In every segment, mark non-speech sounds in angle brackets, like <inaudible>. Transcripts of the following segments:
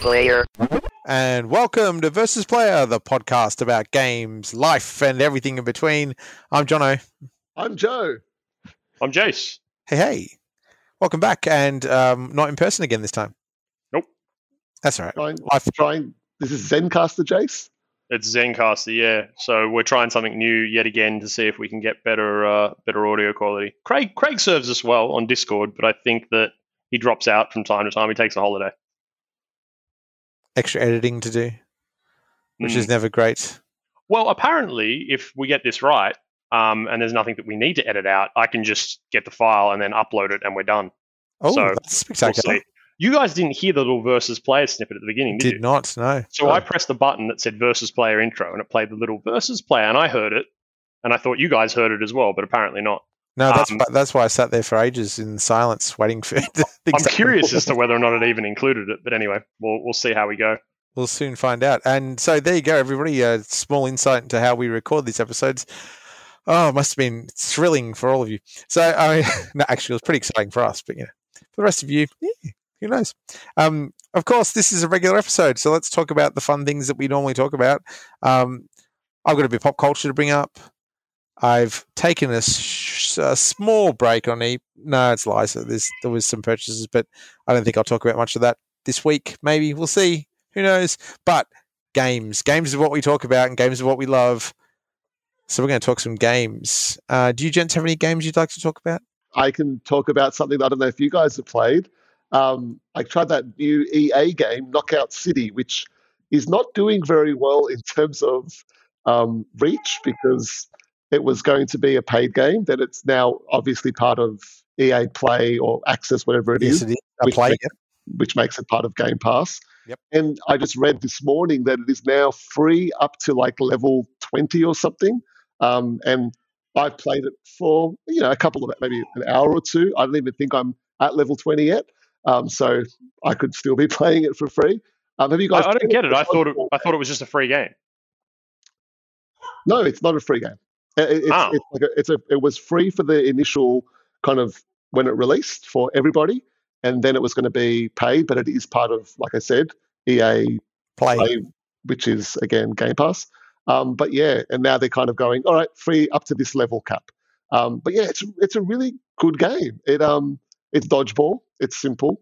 Player. And welcome to Versus Player, the podcast about games, life, and everything in between. I'm Jono. I'm Joe. I'm Jace. Hey, hey. Welcome back, and um, not in person again this time. Nope. That's all right. Trying, Life. trying. This is Zencastr Jace. It's Zencastr, yeah. So we're trying something new yet again to see if we can get better uh, better audio quality. Craig Craig serves us well on Discord, but I think that he drops out from time to time. He takes a holiday. Extra editing to do, which Mm. is never great. Well, apparently, if we get this right, um, and there's nothing that we need to edit out, I can just get the file and then upload it, and we're done. Oh, So, that's We'll spectacular. You guys didn't hear the little versus player snippet at the beginning, did, Did you? not, no. So I pressed the button that said versus player intro, and it played the little versus player, and I heard it, and I thought you guys heard it as well, but apparently not. No, that's Um, why- that's why I sat there for ages in silence, waiting for. <laughs> things I'm curious as to whether or not it even included it, but anyway, we'll we'll see how we go. We'll soon find out. And so there you go, everybody. A small insight into how we record these episodes. Oh, it must have been thrilling for all of you. So, I <laughs> no, actually, it was pretty exciting for us, but you know, for the rest of you, yeah, who knows? Um, of course, this is a regular episode, so let's talk about the fun things that we normally talk about. Um, I've got a bit of pop culture to bring up. I've taken a, sh- a small break on e. No, it's lies. There's there was some purchases, but I don't think I'll talk about much of that this week. Maybe we'll see. Who knows? But games, games are what we talk about, and games are what we love. So we're going to talk some games. Uh, do you gents have any games you'd like to talk about? I can talk about something that I don't know if you guys have played. Um, I tried that new EA game, Knockout City, which is not doing very well in terms of um, reach because it was going to be a paid game. That it's now obviously part of EA Play or Access, whatever it is. Yes, it is. Which play makes- it. which makes it part of Game Pass. Yep. And I just read this morning that it is now free up to like level 20 or something. Um, and I've played it for, you know, a couple of, maybe an hour or two. I don't even think I'm at level 20 yet. Um, so I could still be <laughs> playing it for free. Um, have you I, guys? I don't get it. I thought it, I thought it was just a free game. No, it's not a free game. It- It's, Oh. it's like a, it's a, it was free for the initial kind of when it released for everybody, and then it was going to be paid, but it is part of, like I said, EA Play. Play, which is again Game Pass. Um, but yeah, and now they're kind of going, all right, free up to this level cap. Um, but yeah, it's it's a really good game. It um it's dodgeball. It's simple.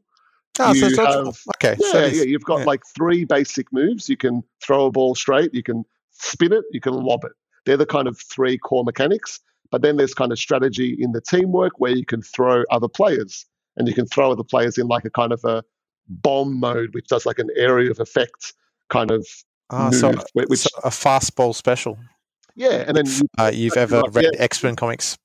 Oh, so you it's dodgeball. have- Okay. Yeah, so yeah. You've got yeah. like three basic moves. You can throw a ball straight. You can spin it. You can lob it. They're the kind of three core mechanics. But then there's kind of strategy in the teamwork where you can throw other players, and you can throw other players in like a kind of a bomb mode, which does like an area of effect kind of Ah, move. so, which so a fastball special. yeah, and then you Uh, you've ever read yeah. X Men comics?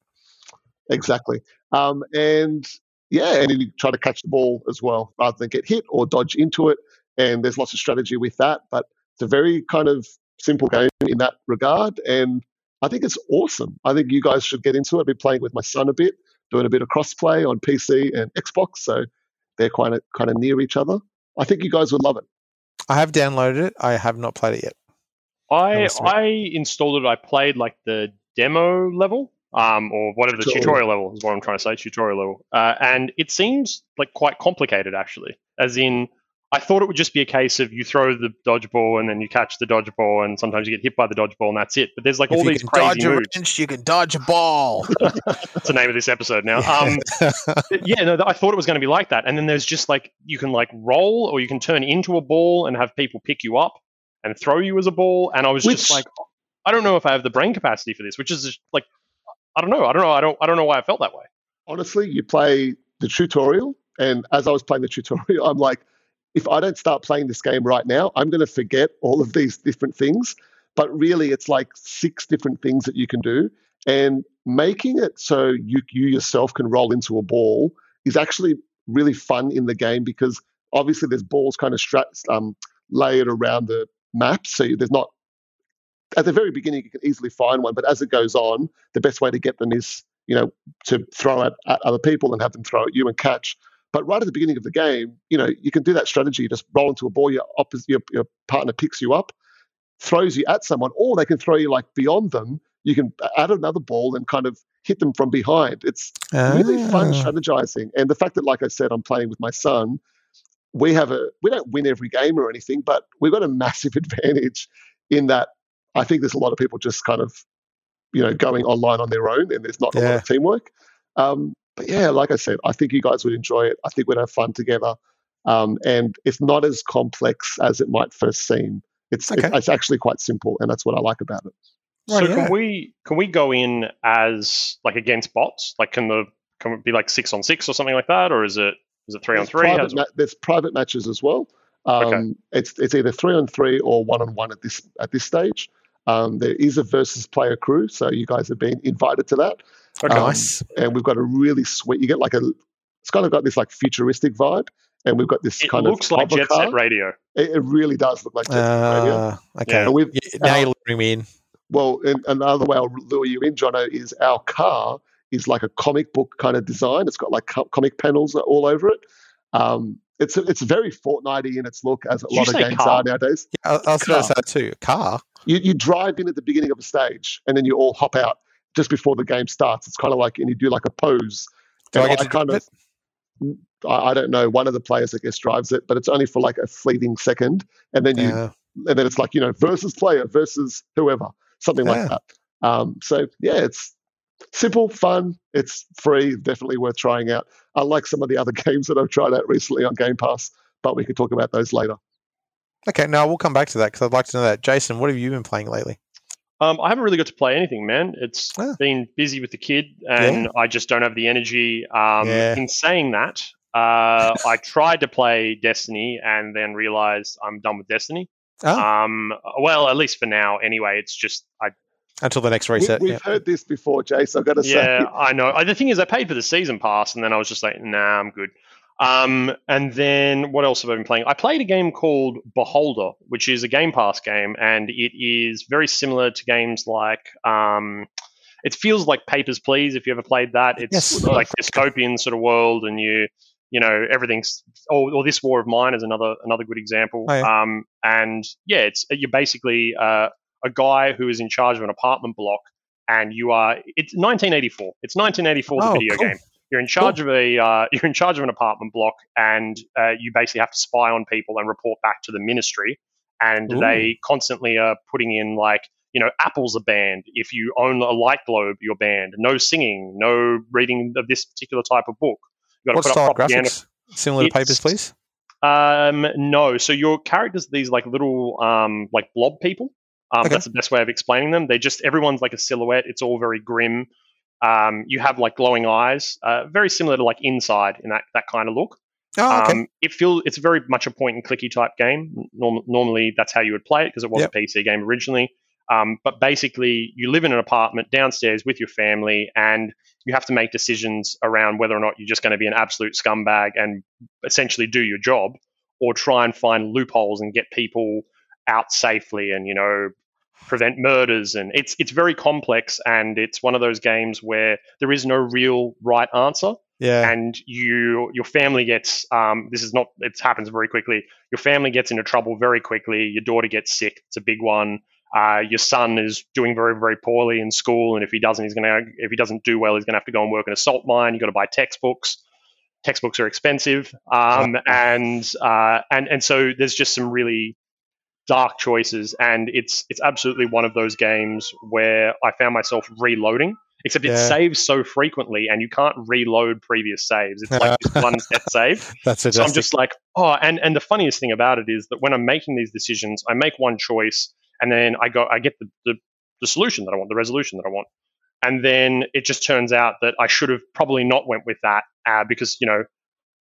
Exactly. Um, and yeah, and then you try to catch the ball as well, rather than get hit or dodge into it. And there's lots of strategy with that, but it's a very kind of simple game in that regard. And I think it's awesome. I think you guys should get into it. I've been playing with my son a bit, doing a bit of crossplay on PC and Xbox, so they're kind of kind of near each other. I think you guys would love it. I have downloaded it. I have not played it yet. I. I installed it. I played like the demo level, um, or whatever the Tutorial. tutorial level is what I'm trying to say. Tutorial level, uh, and it seems like quite complicated actually. As in, I thought it would just be a case of you throw the dodgeball and then you catch the dodgeball, and sometimes you get hit by the dodgeball, and that's it. But there's like If all these crazy dodge a moves. wrench, you can dodge a ball. <laughs> That's the name of this episode now. Um, yeah, no, I thought it was going to be like that. And then there's just like you can like roll or you can turn into a ball and have people pick you up and throw you as a ball. And I was just like, I don't know if I have the brain capacity for this, which is just like, I don't know. I don't know. I don't. I don't know why I felt that way. honestly, you play the tutorial, and as I was playing the tutorial, I'm like, if I don't start playing this game right now, I'm going to forget all of these different things. But really, it's like six different things that you can do, and making it so you you yourself can roll into a ball is actually really fun in the game because obviously there's balls kind of stra- um, layered around the map, so there's not at the very beginning you can easily find one, but as it goes on, the best way to get them is you know to throw at, at other people and have them throw at you and catch. But right at the beginning of the game, you know you can do that strategy. You just roll into a ball. Your opposite, your, your partner picks you up, throws you at someone, or they can throw you like beyond them. You can add another ball and kind of hit them from behind. It's really fun Ah. strategizing. And the fact that, like I said, I'm playing with my son, we have a we don't win every game or anything, but we've got a massive <laughs> advantage in that I think there's a lot of people just kind of you know going online on their own, and there's not a lot of teamwork. Um, but yeah, like I said, I think you guys would enjoy it. I think we'd have fun together, um, and it's not as complex as it might first seem. It's Okay. it's actually quite simple, and that's what I like about it. So Right, can we can we go in as like against bots? Like can the can it be like six on six or something like that, or is it is it three on three? Private ma- there's private matches as well. Um, Okay. It's it's either three on three or one on one at this at this stage. Um, there is a versus player crew, so you guys have been invited to that. Okay. Um, Nice. and we've got a really sweet. You get like a. It's kind of got this like futuristic vibe, and we've got this it kind looks like hover Jet car. Set Radio. It, it really does look like Jet Set Radio. Uh, okay. Yeah. And we've Y- now uh, you're luring me in. well, and another way I'll lure you in, Jono, is our car is like a comic book kind of design. It's got like co- comic panels all over it. Um, it's it's very Fortnitey in its look, as a Did lot of games car? are nowadays. Yeah, I, I was going to say too. Car. You you drive in at the beginning of a stage, and then you all hop out just before the game starts. It's kind of like, and you do like a pose. Do And I get to kind of, I, I don't know. One of the players, I guess, drives it, but it's only for like a fleeting second, and then you Yeah. and then it's like you know versus player versus whoever something Yeah. like that um, so yeah it's simple fun it's free definitely worth trying out unlike some of the other <laughs> games that i've tried out recently on game pass but we could talk about those later Okay, now we'll come back to that because I'd like to know that. Jason, what have you been playing lately? Um, I haven't really got to play anything, man. It's Ah. been busy with the kid, and I just don't have the energy. Um, Yeah. In saying that, uh, <laughs> I tried to play Destiny and then realized I'm done with Destiny. Oh, Um, well, at least for now, anyway. It's just I until the next reset. we've yeah. heard this before jace i've got to yeah, say I know. Uh, The thing is, I paid for the season pass, and then I was just like, nah, I'm good. Um, and then what else have I been playing? I played a game called Beholder, which is a Game Pass game, and it is very similar to games like. Um, it feels like Papers, Please. If you ever played that, it's Yes. like dystopian sort of world, and you, you know, everything's. Or, or this War of Mine is another another good example. Oh, yeah. Um, and yeah, it's you're basically uh, a guy who is in charge of an apartment block, and you are. It's 1984. It's 1984, the Oh, video cool. game. You're in charge of a uh, <laughs> you're in charge of an apartment block, and uh, you basically have to spy on people and report back to the ministry. And Ooh. they constantly are putting in like you know apples are banned. If you own a light globe, you're banned. No singing, no reading of this particular type of book. You got What to put style up propaganda. graphics? Similar to Papers, please? Um, no. So your characters, are these like little um like blob people. Um, Okay. That's the best way of explaining them. They just everyone's like a silhouette. It's all very grim. Um, you have like glowing eyes, uh, very similar to like Inside in that that kind of look. Oh, okay. Um, it feels it's very much a point and clicky type game. Norm- normally, that's how you would play it because it was Yep. a PC game originally. Um, but basically, you live in an apartment downstairs with your family, and you have to make decisions around whether or not you're just going to be an absolute scumbag and essentially do your job, or try and find loopholes and get people out safely, and you know prevent murders. And it's it's very complex, and it's one of those games where there is no real right answer. Yeah. and you your family gets um, this is not it happens very quickly. Your family gets into trouble very quickly. Your daughter gets sick. It's a big one. Uh, your son is doing very very poorly in school and if he doesn't he's gonna if he doesn't do well he's gonna have to go and work in a salt mine. You got to buy textbooks. Textbooks are expensive. Um, and uh, and and so there's just some really dark choices and it's it's absolutely one of those games where I found myself reloading except it saves so frequently and you can't reload previous saves. It's like this one <laughs> set save. That's it. so I'm just like oh and and the funniest thing about it is that when I'm making these decisions I make one choice and then I go I get the the, the solution that I want the resolution that I want. And then it just turns out that I should have probably not went with that uh, because you know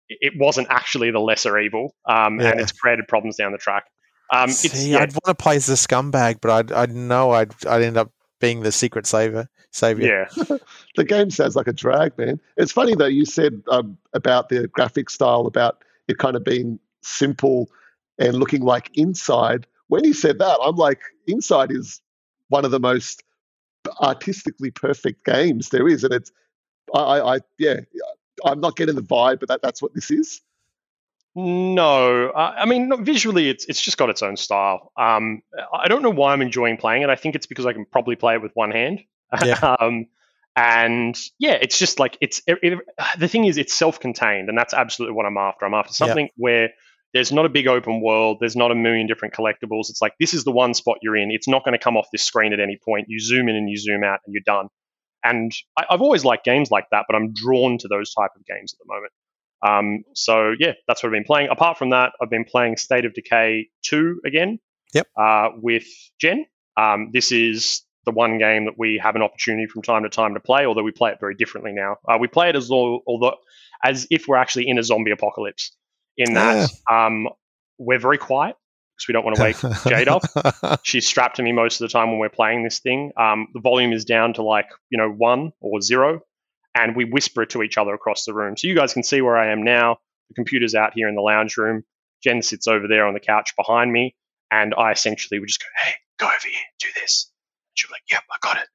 it it wasn't actually the lesser evil um, and it's created problems down the track um, it's See, yeah, I'd want to play as the scumbag, but I'd, I'd know I'd, I'd end up being the secret saver, savior. yeah. <laughs> The game sounds like a drag man. It's funny though you said um, about the graphic style about it kind of being simple and looking like inside. When you said that i'm like inside is one of the most artistically perfect games there is and it's i i, I yeah i'm not getting the vibe but that, that's what this is No, uh, I mean visually, it's it's just got its own style. Um, I don't know why I'm enjoying playing it. I think it's because I can probably play it with one hand. Yeah. <laughs> um, and yeah, it's just like it's it, it- the thing is it's self-contained, and that's absolutely what I'm after. I'm after Yeah. something where there's not a big open world. There's not a million different collectibles. It's like this is the one spot you're in. It's not going to come off this screen at any point. You zoom in and you zoom out, and you're done. And I, have always liked games like that, but I'm drawn to those type of games at the moment. Um, so yeah, that's what I've been playing. Apart from that, I've been playing State of Decay 2 again. Yep. Uh, with Jen. Um, this is the one game that we have an opportunity from time to time to play, although we play it very differently now. Uh, we play it as though, although as if we're actually in a zombie apocalypse. In that, um, we're very quiet because we don't want to wake <laughs> Jade up. She's strapped to me most of the time when we're playing this thing. Um, the volume is down to like you know one or zero, and we whisper it to each other across the room. So you guys can see where I am now. The computer's out here in the lounge room. Jen sits over there on the couch behind me, and I essentially would just go, "Hey, go over here, do this." And she'll be like, "Yep, I got it."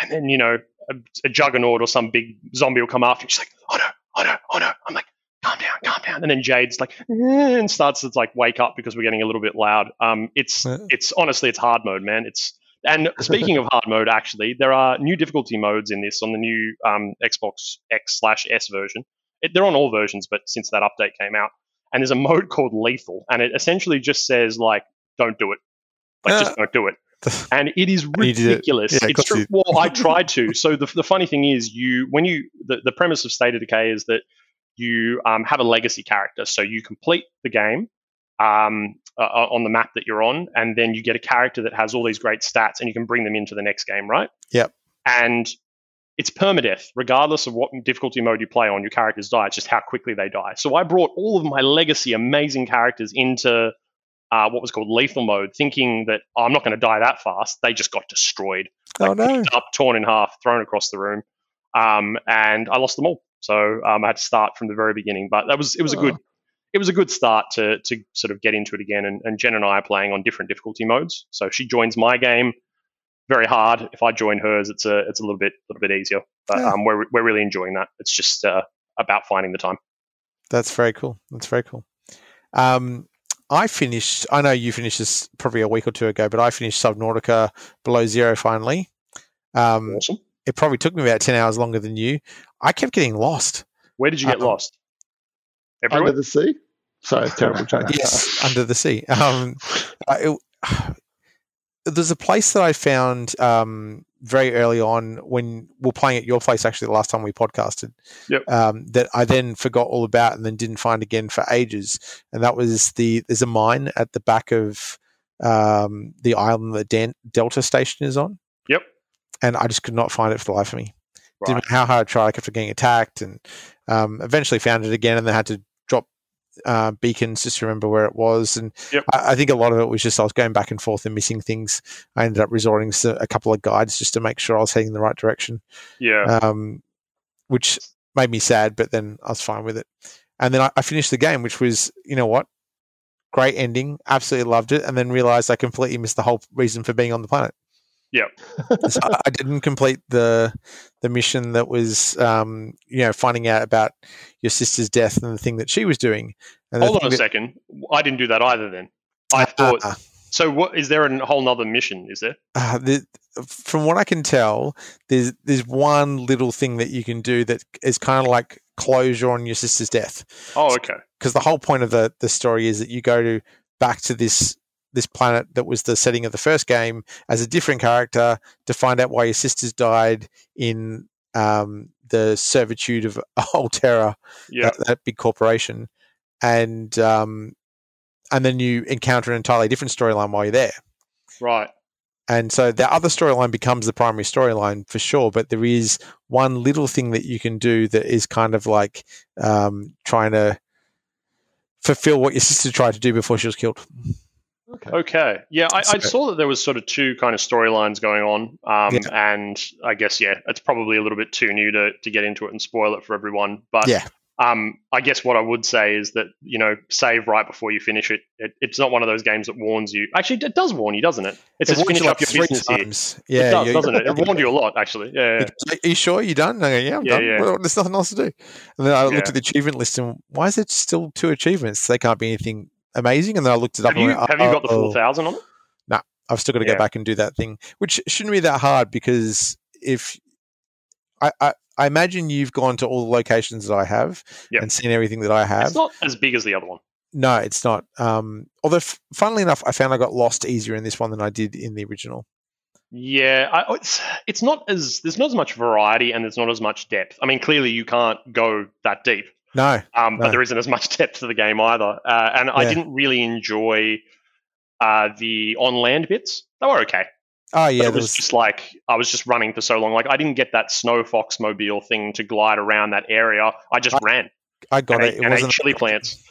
And then you know, a, a juggernaut or some big zombie will come after. She's like, "Oh no, oh no, oh no!" I'm like, calm down, calm down. And then Jade's like, eh, and starts to like wake up because we're getting a little bit loud. Um, it's it's honestly it's hard mode, man. It's and speaking of hard mode, actually, there are new difficulty modes in this on the new um, Xbox X slash S version. It, they're on all versions, but since that update came out, and there's a mode called Lethal, and it essentially just says like, don't do it, like just don't do it. <laughs> And it is ridiculous. It. Yeah, it's true. Well, I tried to. So the, the funny thing is, you when you the, the premise of State of Decay is that you um, have a legacy character. So you complete the game um, uh, uh, on the map that you're on, and then you get a character that has all these great stats, and you can bring them into the next game, right? Yep. And it's permadeath, regardless of what difficulty mode you play on. Your characters die. It's just how quickly they die. So I brought all of my legacy amazing characters into uh, what was called lethal mode, thinking that oh, I'm not going to die that fast. They just got destroyed. Oh, like, oh no! Up, torn in half, thrown across the room, um, and I lost them all. So um, I had to start from the very beginning. But that was it was a good it was a good start to to sort of get into it again. And, and Jen and I are playing on different difficulty modes. So she joins my game very hard. If I join hers, it's a it's a little bit a little bit easier. But yeah. um, we're we're really enjoying that. It's just uh, about finding the time. That's very cool. That's very cool. Um, I finished. I know you finished this probably a week or two ago, but I finished Subnautica Below Zero finally. Um, awesome. It probably took me about ten hours longer than you. I kept getting lost. Where did you get um, lost? Everywhere? Under the sea. Sorry, terrible <laughs> joke. yes, under the sea. Um, it, <sighs> there's a place that I found um, very early on when we are playing at your place. Actually, the last time we podcasted, yep. um, that I then forgot all about and then didn't find again for ages. And that was the there's a mine at the back of um, the island that Dan- Delta Station is on. Yep. And I just could not find it for the life of me. Right. Didn't matter how hard I tried, I kept getting attacked, and um, eventually found it again, and then had to uh, beacons just to remember where it was. And yep. I, I, think a lot of it was just I was going back and forth and missing things. I ended up resorting to a couple of guides just to make sure I was heading in the right direction. Yeah. Um, which made me sad, but then I was fine with it. And then I, I finished the game, which was, you know what, great ending. Absolutely loved it, and then realized I completely missed the whole reason for being on the planet. Yeah. <laughs> so I didn't complete the the mission that was um, you know finding out about your sister's death and the thing that she was doing. Hold on a that, second. I didn't do that either. Then I uh, thought. Uh, so what is there a whole nother mission? Is there? Uh, the, from what I can tell, there's there's one little thing that you can do that is kind of like closure on your sister's death. Oh, okay. Because the whole point of the the story is that you go to back to this this planet that was the setting of the first game as a different character to find out why your sisters died in um, the servitude of <laughs> Alterra, yeah. that, that, big corporation, and um, and then you encounter an entirely different storyline while you're there. Right. And so the other storyline becomes the primary storyline for sure, but there is one little thing that you can do that is kind of like um, trying to fulfill what your sister tried to do before she was killed. Okay. Okay. Yeah, I, I, saw that there was sort of two kind of storylines going on, um, yeah. and I guess yeah, it's probably a little bit too new to to get into it and spoil it for everyone. But yeah. Um, I guess what I would say is that you know save right before you finish it. it. It's not one of those games that warns you. Actually, it does warn you, doesn't it? It, says finish up your business times. here. Yeah, it does, doesn't it? It warned you a lot, actually. Yeah. yeah. Are you sure you're done? Go, yeah, I'm yeah, done. Yeah. Well, there's nothing else to do. And then I looked at the achievement list, and why is it still two achievements? They can't be anything amazing. And then I looked it up. Have you, went, have you got the full thousand on it? No, nah, I've still got to yeah. go back and do that thing, which shouldn't be that hard because if I, I, I imagine you've gone to all the locations that I have yep. and seen everything that I have. It's not as big as the other one. No, it's not. Um, although, f- funnily enough, I found I got lost easier in this one than I did in the original. Yeah, I, it's it's not as there's not as much variety and there's not as much depth. I mean, clearly you can't go that deep, No, um, but No. there isn't as much <laughs> depth to the game either. Uh, and I didn't really enjoy uh, the on land bits. They were okay. oh But yeah, it was, was, just like I was just running for so long. Like I didn't get that snow fox mobile thing to glide around that area. I just I- ran I got and, it. ate, It and wasn't chili plants.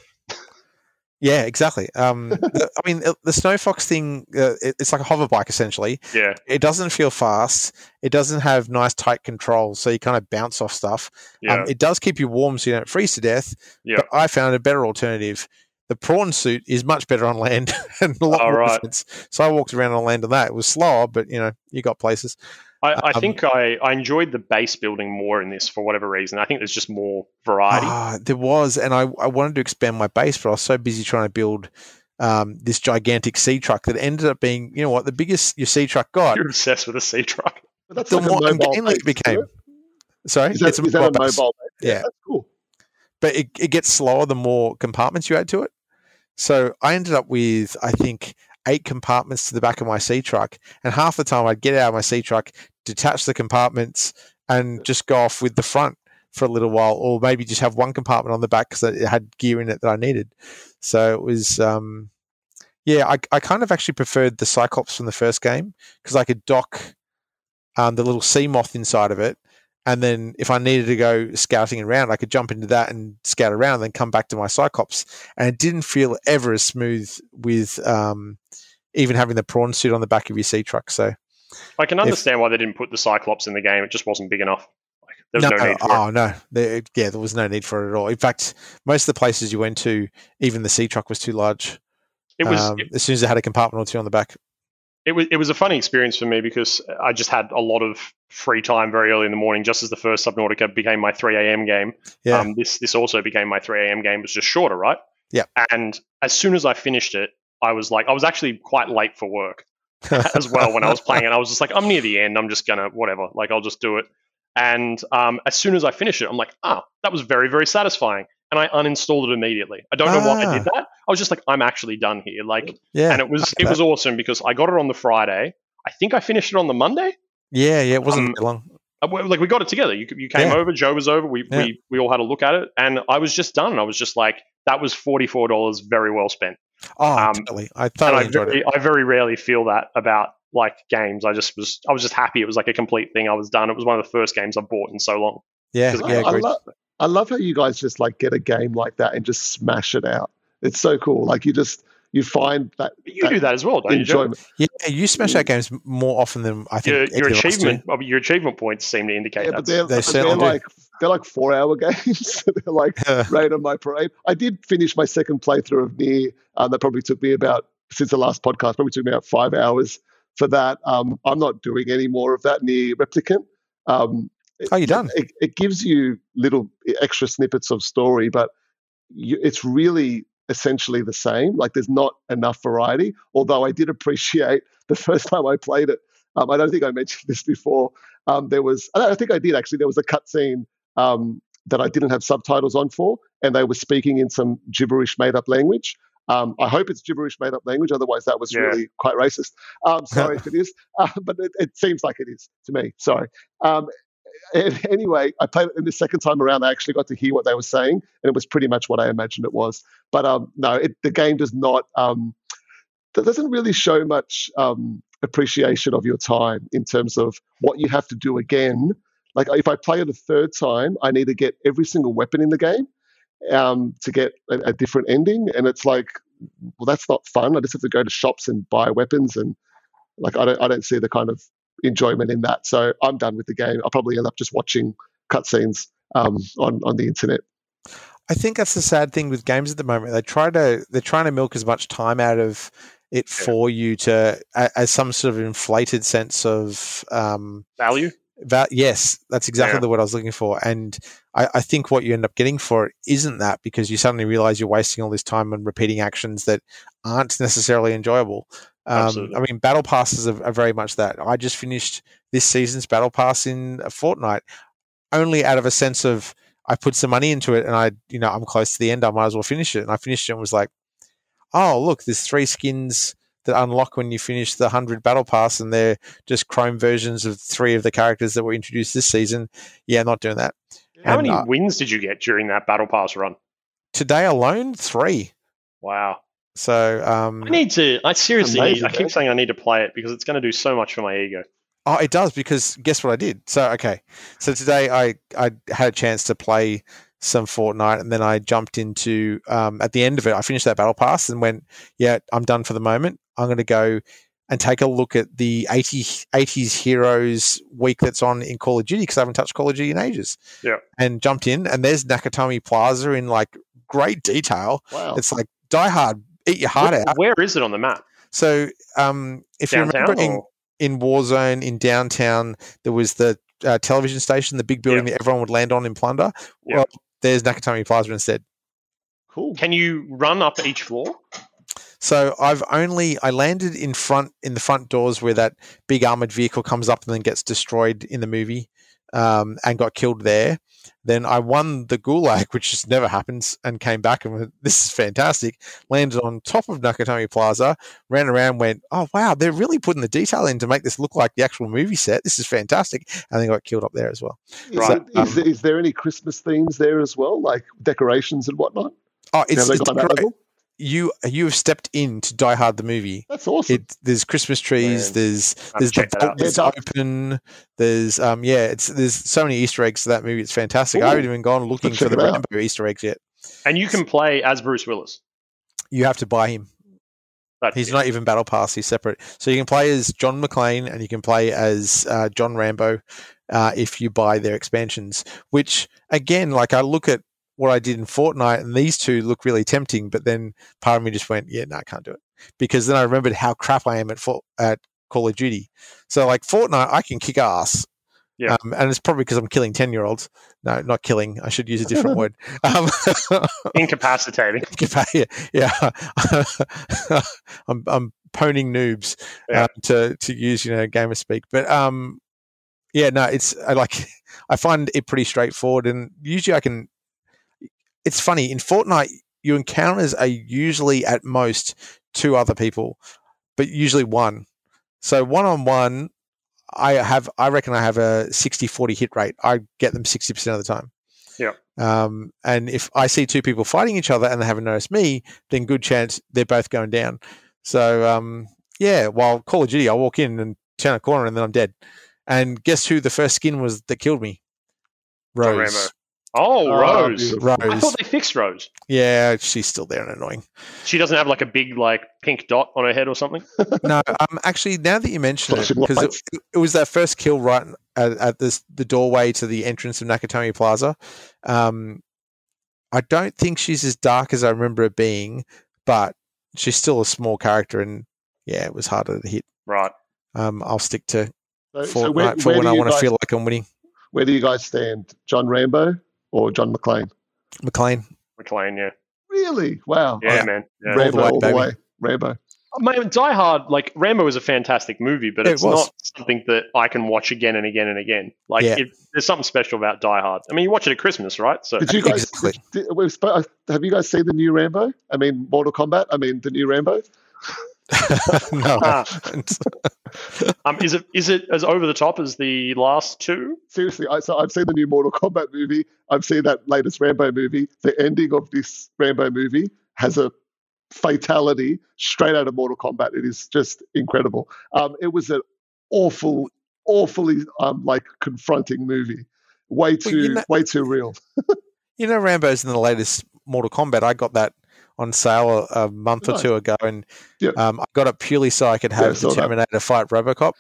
Yeah, exactly. Um, the, I mean, the Snow Fox thing, uh, it, it's like a hover bike essentially. Yeah, It doesn't feel fast. It doesn't have nice tight controls, so you kind of bounce off stuff. yeah, Um, it does keep you warm, so you don't freeze to death. yeah. But I found a better alternative. The prawn suit is much better on land <laughs> and a lot Oh, more right. defense. So I walked around on land on that. It was slower, but you know, you got places. I, I um, think I, I enjoyed the base building more in this for whatever reason. I think there's just more variety. Ah, there was, and I, I wanted to expand my base, but I was so busy trying to build um, this gigantic Seatruck that ended up being, you know what, the biggest your Seatruck got. You're obsessed with a Seatruck. But that's the like a more mobile ungainly base, it became. isn't Sorry, it? Is that, it's a is that a mobile base. mobile base? Yeah. that's cool. but it, it gets slower the more compartments you add to it. So I ended up with, I think, eight compartments to the back of my Seatruck. And half the time I'd get out of my Seatruck, detach the compartments, and just go off with the front for a little while, or maybe just have one compartment on the back because it had gear in it that I needed. So it was, um, yeah, I, I kind of actually preferred the Cyclops from the first game because I could dock um, the little Seamoth inside of it and then if I needed to go scouting around, I could jump into that and scout around, and then come back to my Cyclops. And it didn't feel ever as smooth with um, even having the prawn suit on the back of your Seatruck. So I can understand why they didn't put the Cyclops in the game. It just wasn't big enough. Like, there was no, need for it. oh no, there, yeah, there was no need for it at all. In fact, most of the places you went to, even the Seatruck was too large. It was um, it, as soon as it had a compartment or two on the back. it was it was a funny experience for me because I just had a lot of free time very early in the morning. Just as the first Subnautica became my 3 a.m. game, Yeah, um, this this also became my 3 a.m. game. It was just shorter, right? Yeah. And as soon as I finished it, I was like, I was actually quite late for work. <laughs> as well when I was <laughs> playing it. I was just like, I'm near the end. I'm just gonna whatever. Like I'll just do it. And um, as soon as I finish it, I'm like, ah, that was very very satisfying. And I uninstalled it immediately. I don't know why I Ah. did that. I was just like, I'm actually done here. Like, yeah, and it was it was awesome because I got it on the Friday. I think I finished it on the Monday. yeah, yeah. It wasn't um, long. Uh, Like we got it together. You you came Yeah. over. Joe was over. We, Yeah. we we all had a look at it, and I was just done. And I was just like, that was forty four dollars, very well spent. Oh, um, totally. I and thoroughly I enjoyed very, it. I very rarely feel that about like games. I just was I was just happy it was like a complete thing. I was done. It was one of the first games I bought in so long. Yeah, yeah, I, I, agreed. love, I love how you guys just like get a game like that and just smash it out. It's so cool. Like you just you find that But you do that as well, don't you? Yeah, you smash out games more often than I think. Your, your of us do. achievement uh, your achievement points seem to indicate Yeah, but that. they're, they they're certainly do. like they're like four hour <laughs> games. they're like right on my parade. I did finish my second playthrough of NieR. Um, that probably took me about since the last podcast. Probably took me about five hours for that. Um, I'm not doing any more of that NieR Replicant. Um, oh, you're done. it, it gives you little extra snippets of story, but you, it's really essentially the same. Like there's not enough variety. Although I did appreciate <laughs> the first time I played it. Um, I don't think I mentioned this before. Um, there was, I think I did actually. There was a cutscene um, that I didn't have subtitles on for, and they were speaking in some gibberish made-up language. Um, I hope it's gibberish made-up language. Otherwise, that was Yeah. really quite racist. Um, sorry if it is, <laughs> uh, but it, it seems like it is to me. Sorry. Um, <laughs> anyway, I played it the second time around. I actually got to hear what they were saying, and it was pretty much what I imagined it was. But um, no, it, the game does not. Um, that doesn't really show much um, appreciation of your time in terms of what you have to do again. Like if I play it a third time, I need to get every single weapon in the game um, to get a, a different ending, and it's like, well, that's not fun. I just have to go to shops and buy weapons, and like I don't, I don't see the kind of enjoyment in that. So I'm done with the game. I'll probably end up just watching cutscenes um, on on the internet. I think that's the sad thing with games at the moment. They try to they're trying to milk as much time out of it Yeah. for you to a- as some sort of inflated sense of um, Value? that. Yes, that's exactly Yeah. the word I was looking for. And I, I think what you end up getting for it isn't that because you suddenly realize you're wasting all this time on repeating actions that aren't necessarily enjoyable. Um, I mean, battle passes are, are very much that. I just finished this season's battle pass in a fortnight, only out of a sense of I put some money into it, and I, you know, I'm close to the end. I might as well finish it. And I finished it and was like, oh look, there's three skins that unlock when you finish the hundred battle pass, and they're just Chrome versions of three of the characters that were introduced this season. Yeah, not doing that. How And, many uh, wins did you get during that battle pass run? Today alone, three. Wow. So um, I need to. I seriously. Amazing, need, I keep man. saying I need to play it because it's going to do so much for my ego. Oh, it does because guess what I did? So okay, so today I I had a chance to play some Fortnite, and then I jumped into um, at the end of it. I finished that battle pass and went, yeah, I'm done for the moment. I'm going to go and take a look at the 80, 80s heroes week that's on in Call of Duty because I haven't touched Call of Duty in ages. Yeah. and jumped in, and there's Nakatomi Plaza in like great detail. Wow. It's like Die Hard, eat your heart Where- out. where is it on the map? So um, if you Downtown. remember in, in Warzone in downtown, there was the uh, television station, the big building that everyone would land on in Plunder. Yeah. Well, there's Nakatomi Plaza instead. cool. Can you run up each floor? So I've only I landed in front in the front doors where that big armored vehicle comes up and then gets destroyed in the movie, um, and got killed there. Then I won the Gulag, which just never happens, and came back and went, this is fantastic. Landed on top of Nakatomi Plaza, ran around, went, oh wow, they're really putting the detail in to make this look like the actual movie set. This is fantastic, and then got killed up there as well. Is, Right. it- is, um, there- is there any Christmas themes there as well, like decorations and whatnot? Oh, it's, it's great. Level? you you have stepped into Die Hard the movie. That's awesome. It, there's Christmas trees. Man. There's there's the check that vault that's Yeah, open. There's um yeah, it's there's so many Easter eggs to that movie. It's fantastic. I Ooh. haven't even gone looking Let's for the. Rambo Easter eggs yet. And you can play as Bruce Willis. You have to buy him. That's He's it. not even battle pass. He's separate. So you can play as John McClane and you can play as uh, John Rambo uh, if you buy their expansions. Which again, like I look at what I did in Fortnite, and these two look really tempting. But then part of me just went, yeah, no, I can't do it because then I remembered how crap I am at For- at Call of Duty. So like Fortnite, I can kick ass. Yeah. Um, and it's probably because I'm killing ten year olds. No, not killing. I should use a different <laughs> word. Um, <laughs> incapacitating. yeah, yeah. <laughs> I'm I'm poning noobs Yeah. um, to to use you know gamer speak, but um, yeah, no, it's I like I find it pretty straightforward, and usually I can. It's funny in Fortnite, your encounters are usually at most two other people, but usually one. So one on one, I have I reckon I have a 60-40 hit rate. I get them sixty percent of the time. Yeah. Um, and if I see two people fighting each other and they haven't noticed me, then good chance they're both going down. So um, yeah, while Call of Duty, I walk in and turn a corner and then I'm dead. And guess who the first skin was that killed me? Roze. Rambo. Oh, Oh, Roze. I thought they fixed Roze. Yeah, she's still there and annoying. She doesn't have like a big like pink dot on her head or something. <laughs> no, um, actually, now that you mention it, because it, it was that first kill right at, at this, the doorway to the entrance of Nakatomi Plaza. Um, I don't think she's as dark as I remember it being, but she's still a small character, and yeah, it was harder to hit. Right. Um, I'll stick to So- Fortnite so where, for where when I want to feel like I'm winning. Where do you guys stand, John Rambo or John McClane? McLean. McClane, yeah. Really? Wow. Yeah, yeah. man. Yeah. All the Rambo way, all the way. Rambo. Oh, man, Die Hard, like Rambo is a fantastic movie, but It it's was. not something that I can watch again and again and again. Like, Yeah. it, there's something special about Die Hard. I mean, you watch it at Christmas, right? So Did you guys? Exactly. did- we've uh, have you guys seen the new Rambo? I mean, Mortal Kombat. I mean, the new Rambo. <laughs> no, Ah. <laughs> Um, is it is it as over the top as the last two? Seriously, I, so I've seen the new Mortal Kombat movie. I've seen that latest Rambo movie. The ending of this Rambo movie has a fatality straight out of Mortal Kombat. It is just incredible. Um, it was an awful, awfully um, like confronting movie. Way Well, too, you know- way too real. <laughs> You know, Rambo's in the latest Mortal Kombat. I got that on sale a, a month or two ago, and Yeah. um, I got it purely so I could have saw the that. Terminator fight RoboCop.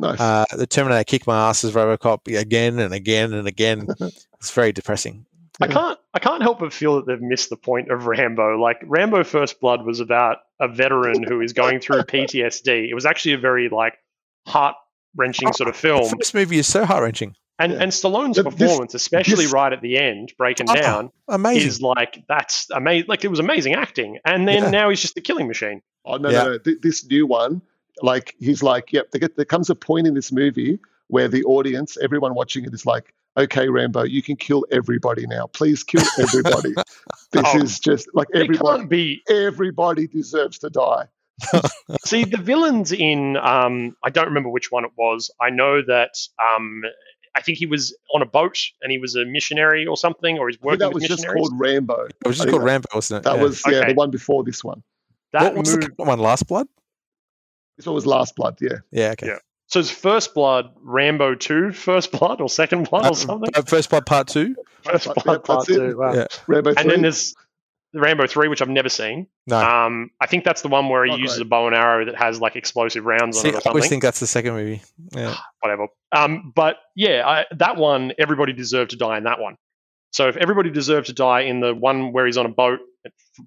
Nice. Uh, the Terminator kicked my ass as RoboCop again and again and again. <laughs> it's very depressing. I can't I can't help but feel that they've missed the point of Rambo. Like Rambo First Blood was about a veteran who is going through <laughs> PTSD. It was actually a very like heart wrenching sort of The film. first movie is so heart wrenching, And Yeah. and Stallone's But this- performance, especially this- right at the end, breaking Oh, down, amazing. is like that's amazing. Like it was amazing acting, and then Yeah. now he's just a killing machine. Oh no, Yeah. no, no! Th- This new one, like he's like, yep. There, get, there comes a point in this movie where the audience, everyone watching it, is like, okay, Rambo, you can kill everybody now. Please kill <laughs> everybody. this Oh, is just like It everybody. can't be. Everybody deserves to die. <laughs> See, the villains in um, I don't remember which one it was. I know that um, I think he was on a boat and he was a missionary or something, or he's I think working that with was just missionaries. called Rambo. It was just called that- Rambo, wasn't it? That Yeah. was yeah, Okay. the one before this one. that what was the one? Last Blood. This one was Last Blood. Yeah, Yeah. Okay. Yeah. So it's First Blood, Rambo Two, First Blood or Second Blood Uh, or something. uh, First Blood Part Two. First Blood that's Part. Two. Wow. Yeah. Rambo And three. then there's Rambo Three, which I've never seen. No. Um, I think that's the one where he Oh, uses great. a bow and arrow that has like explosive rounds See, on it or I always think that's the second movie. Yeah. <sighs> Whatever. Um, but yeah, I, that one, everybody deserved to die in that one. So if everybody deserved to die in the one where he's on a boat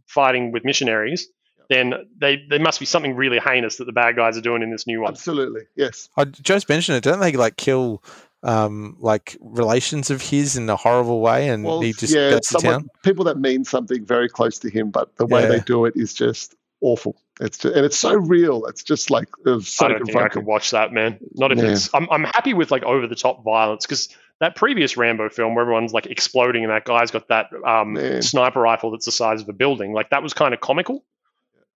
fighting with missionaries, then they there must be something really heinous that the bad guys are doing in this new one. absolutely yes. I just mentioned it. Don't they like kill um, like relations of his in a horrible way, and Well, he just yeah, goes to someone, town? people that mean something very close to him, but the way Yeah. they do it is just awful. It's just, and it's so real. It's just like it so I don't think I could watch that, man. Not if Yeah. it's. I'm, I'm happy with like over the top violence because that previous Rambo film where everyone's like exploding and that guy's got that um, sniper rifle that's the size of a building, like that was kind of comical.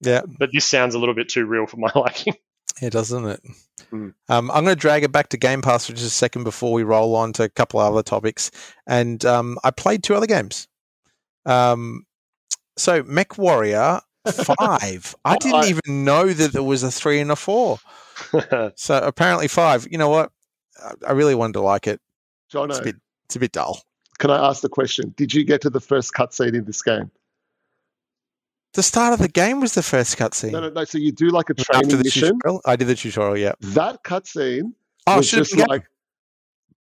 Yeah. But this sounds a little bit too real for my <laughs> liking. Yeah, doesn't it? Mm. Um, I'm going to drag it back to Game Pass for just a second before we roll on to a couple of other topics. And um, I played two other games. Um, so MechWarrior Five. <laughs> I didn't I- even know that there was a three and a four. <laughs> So apparently five. You know what? I- I really wanted to like it. Jono, It's a bit. It's a bit dull. can I ask the question? Did you get to the first cutscene in this game? The start of the game was the first cutscene. No, no, no. So you do like a After the mission. tutorial, I did the tutorial. Yeah. That cutscene Oh, was should just like,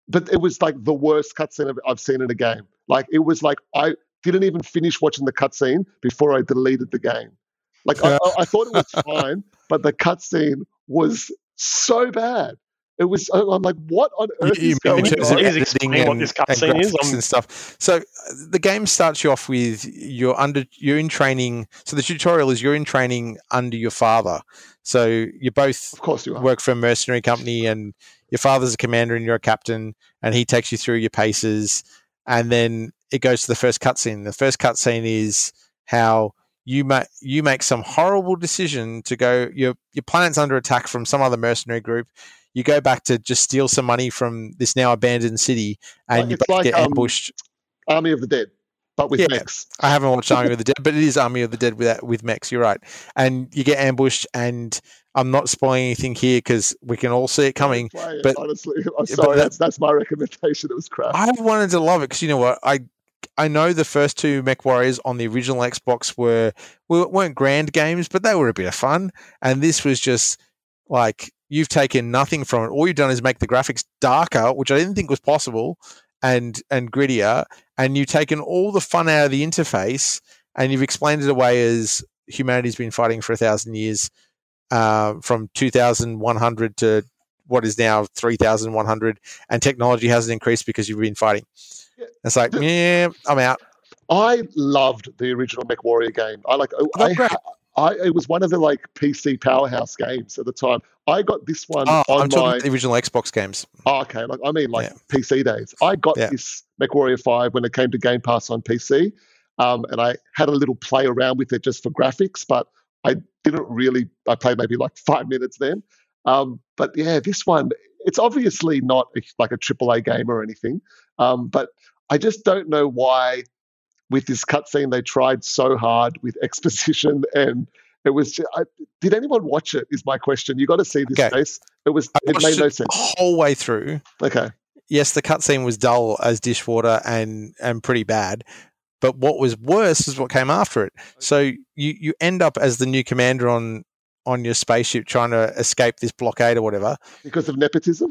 but it was like the worst cutscene I've- I've seen in a game. Like it was like I didn't even finish watching the cutscene before I deleted the game. Like I, I, I thought it was fine, but the cutscene was so bad. It was. I- I'm like, what on earth You- is you mean going in terms on? of Please explain what and- this cutscene is. graphics I'm- and stuff. So uh, the game starts you off with you're under you're in training. So the tutorial is you're in training under your father. So you both Of course you are. work for a mercenary company, and your father's a commander and you're a captain, and he takes you through your paces, and then it goes to the first cutscene. The first cutscene is how you make you make some horrible decision to go. Your your planet's under attack from some other mercenary group. You go back to just steal some money from this now abandoned city, and Like- you both like, get um, ambushed. Army of the Dead, but with Yeah. mechs. I haven't watched Army of the Dead, but it is Army of the Dead with with mechs. You're right, and you get ambushed, and I'm not spoiling anything here because we can all see it coming. It, but- honestly, <laughs> I'm sorry. that- that's that's my recommendation. It was crap. I wanted to love it because you know what I. I know the first two MechWarriors on the original Xbox were- weren't grand games, but they were a bit of fun. And this was just like you've taken nothing from it. All you've done is make the graphics darker, which I didn't think was possible, and and grittier. And you've taken all the fun out of the interface, and you've explained it away as humanity's been fighting for a thousand years, uh, from 2,100 to what is now 3,100, and technology hasn't increased because you've been fighting. Yeah. It's like, yeah, I'm out. I loved the original MechWarrior game. I like. I, great. ha- I it was one of the like PC powerhouse games at the time. I got this one Oh, on I'm my. the original Xbox games. Oh, okay, like I mean, like Yeah. PC days. I got Yeah. this MechWarrior Five when it came to Game Pass on PC, um, and I had a little play around with it just for graphics, but I didn't really. I played maybe like five minutes then. Um, but yeah, this one, it's obviously not a, like a AAA game or anything, um, but I just don't know why. With this cutscene, they tried so hard with <laughs> exposition, and it was. Just, I, did anyone watch it? Is my question. You got to see this Okay. face. It was. I It made no sense. whole way through. Okay. Yes, the cutscene was dull as dishwater and and pretty bad. But what was worse is what came after it. So you you end up as the new commander on on your spaceship trying to escape this blockade or whatever. because of nepotism.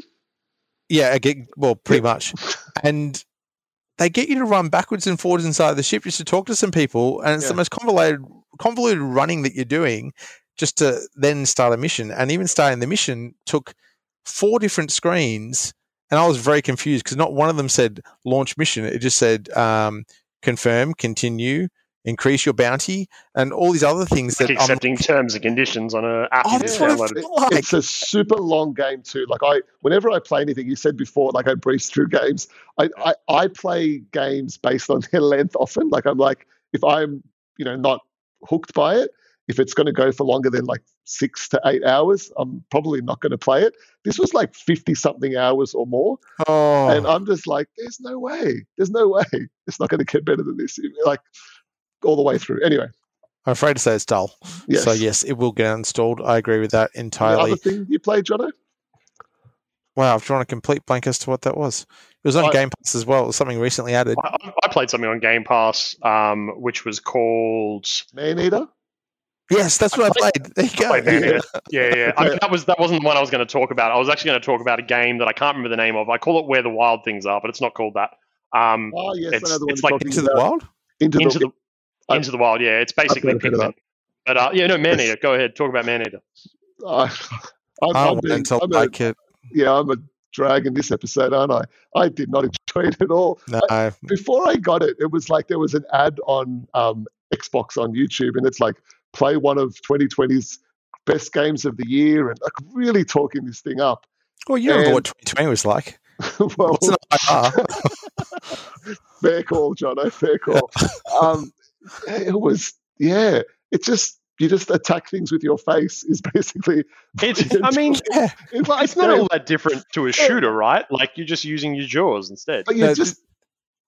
Yeah, again, well, pretty much. And they get you to run backwards and forwards inside the ship just to talk to some people, and it's the most convoluted convoluted running that you're doing just to then start a mission. And even starting the mission took four different screens, and I was very confused because not one of them said launch mission. It just said um, confirm, continue, increase your bounty, and all these other things Like that I'm accepting terms and conditions on a app Oh, that's what I downloaded. feel like. It's a super long game too. Like I, whenever I play anything, you said before, like I breeze through games. I, I, I play games based on <laughs> their length often. Like I'm like, if I'm, you know, not hooked by it, if it's going to go for longer than like six to eight hours, I'm probably not going to play it. This was like fifty something hours or more, Oh, and I'm just like, there's no way, there's no way, it's not going to get better than this. Like all the way through. Anyway, I'm afraid to say it's dull. yes. So yes, it will get installed. I agree with that The entirely. other thing you played, Jono? Wow, I've drawn a complete blank as to what that was. It was on I- Game Pass as well. It was something recently added. I, I played something on Game Pass, um, which was called. Man Eater. Yes, that's what I played. There you go. played Man Eater. Yeah, yeah. I mean, <laughs> that was that wasn't the one I was going to talk about. I was actually going to talk about a game that I can't remember the name of. I call it Where the Wild Things Are, but it's not called that. Um, Oh yes, It's- I know the one it's you're like talking Into the about. Wild. Into, into the, the I- into the wild. Yeah, it's basically I've never heard of Pikmin. But uh, yeah, no, Man Eater. Go ahead, talk about Man Eater. <laughs> I, I'm, I I'm being- until I'm a- it. yeah, I'm a drag in this episode, aren't I? I did not <laughs> enjoy it at all. No, Before I got it, it was like there was an ad on um, Xbox on YouTube, and it's like play one of 2020's best games of the year, and like really talking this thing up. well, you remember and- what 2020 was like. <laughs> well, It's not IR. fair call, John. Fair call. um, it was, yeah. It just you just attack things with your face is basically. <laughs> It's, I mean, yeah. well, it's not all that different to a shooter, right? Like you're just using your jaws instead. But you're No, just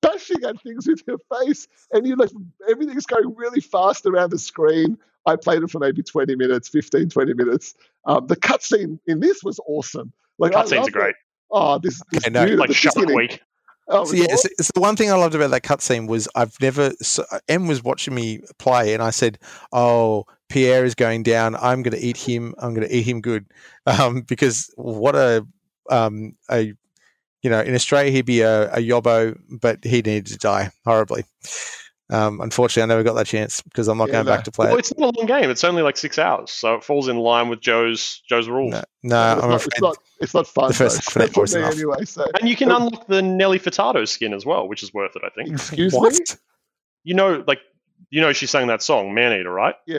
bashing at things with your face, and you like everything's going really fast around the screen. I played it for maybe 20 minutes, 15, 20 minutes. Um, the cutscene in this was awesome. Like Cutscenes are great. it. Oh, this, this Okay, no, dude Like the Shark Week. Oh, So yeah, the one thing I loved about that cutscene was I've never. So M was watching me play, and I said, "Oh, Pierre is going down. I'm going to eat him. I'm going to eat him good." <laughs> Um, because what a um a you know in Australia he'd be a, a yobbo, but he needed to die horribly. Um, unfortunately, I never got that chance because I'm not Yeah, going no. back to play Well, it. it's not a long game. It's only like six hours, so it falls in line with Joe's Joe's rules. No, it's no not, I'm it's afraid. not. It's not fun. the first though, <laughs> <laughs> half was enough. anyway. So, And you can Oh. unlock the Nelly Furtado skin as well, which is worth it, I think. excuse What? me. You know, like you know, she sang that song Man Eater, right? Yeah.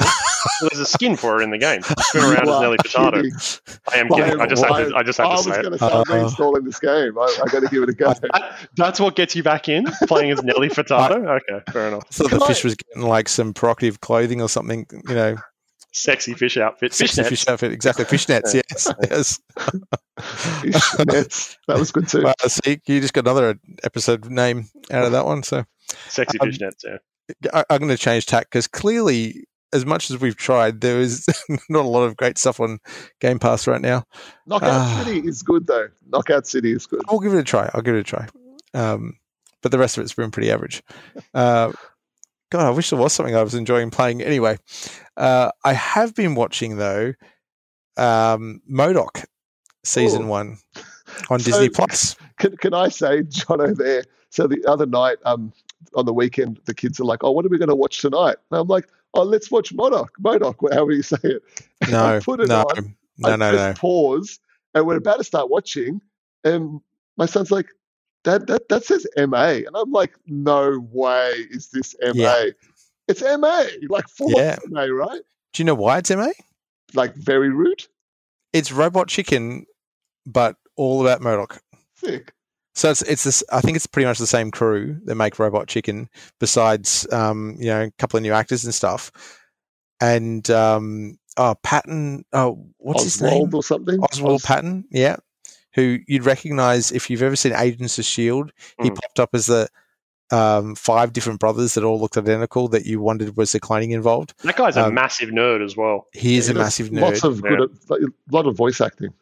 Well, there's a skin for her in the game. She's been <laughs> around as Nelly Furtado. I am Why- kidding. I just have to. I just have I to say it. going to say I'm Uh, reinstalling this game. I, I got to give it a go. <laughs> That- that's what gets you back in playing as Nelly Furtado. <laughs> Okay, fair enough. So the fish was getting like some provocative clothing or something, you know, Sexy fish outfit. Fish sexy nets. fish outfit, exactly. Fishnets, yes, yes. Fish nets. That was good too. Well, see, you just got another episode name out of that one. So Sexy Um, fish nets. Yeah. I, I'm going to change tack because clearly, as much as we've tried, there is <laughs> not a lot of great stuff on Game Pass right now. Knockout Ah. City is good though. Knockout City is good. I'll give it a try. I'll give it a try. Um, but the rest of it's been pretty average. Uh, God, I wish there was something I was enjoying playing. Anyway, uh, I have been watching though um, MODOK season Ooh. one on <laughs> So- Disney Plus. Can, can I say, Jono, there? So the other night, um, on the weekend, the kids are like, "Oh, what are we going to watch tonight?" And I'm like, "Oh, let's watch MODOK, MODOK, <laughs> however you say it." And I No, put it no, on. no, I no, press no. Pause, and we're about to start watching, and my son's like, "Dad, that that says MA," and I'm like, "No way, is this MA? Yeah. It's MA, like full Yeah. MA, right? Do you know why it's MA? Like very rude, It's Robot Chicken, but all about MODOK. sick." So it's it's this. I think it's pretty much the same crew that make Robot Chicken, besides um, you know a couple of new actors and stuff. And um, oh, Patton. Oh, what's his name? Oswalt or something. Oswalt Os- Patton. Yeah, who you'd recognize if you've ever seen Agents of Shield. He Mm. popped up as the um, five different brothers that all looked identical. That you wondered was the cloning involved. That guy's a Um, massive nerd as well. He is He a massive nerd. Lots of good, like, a lot of voice acting.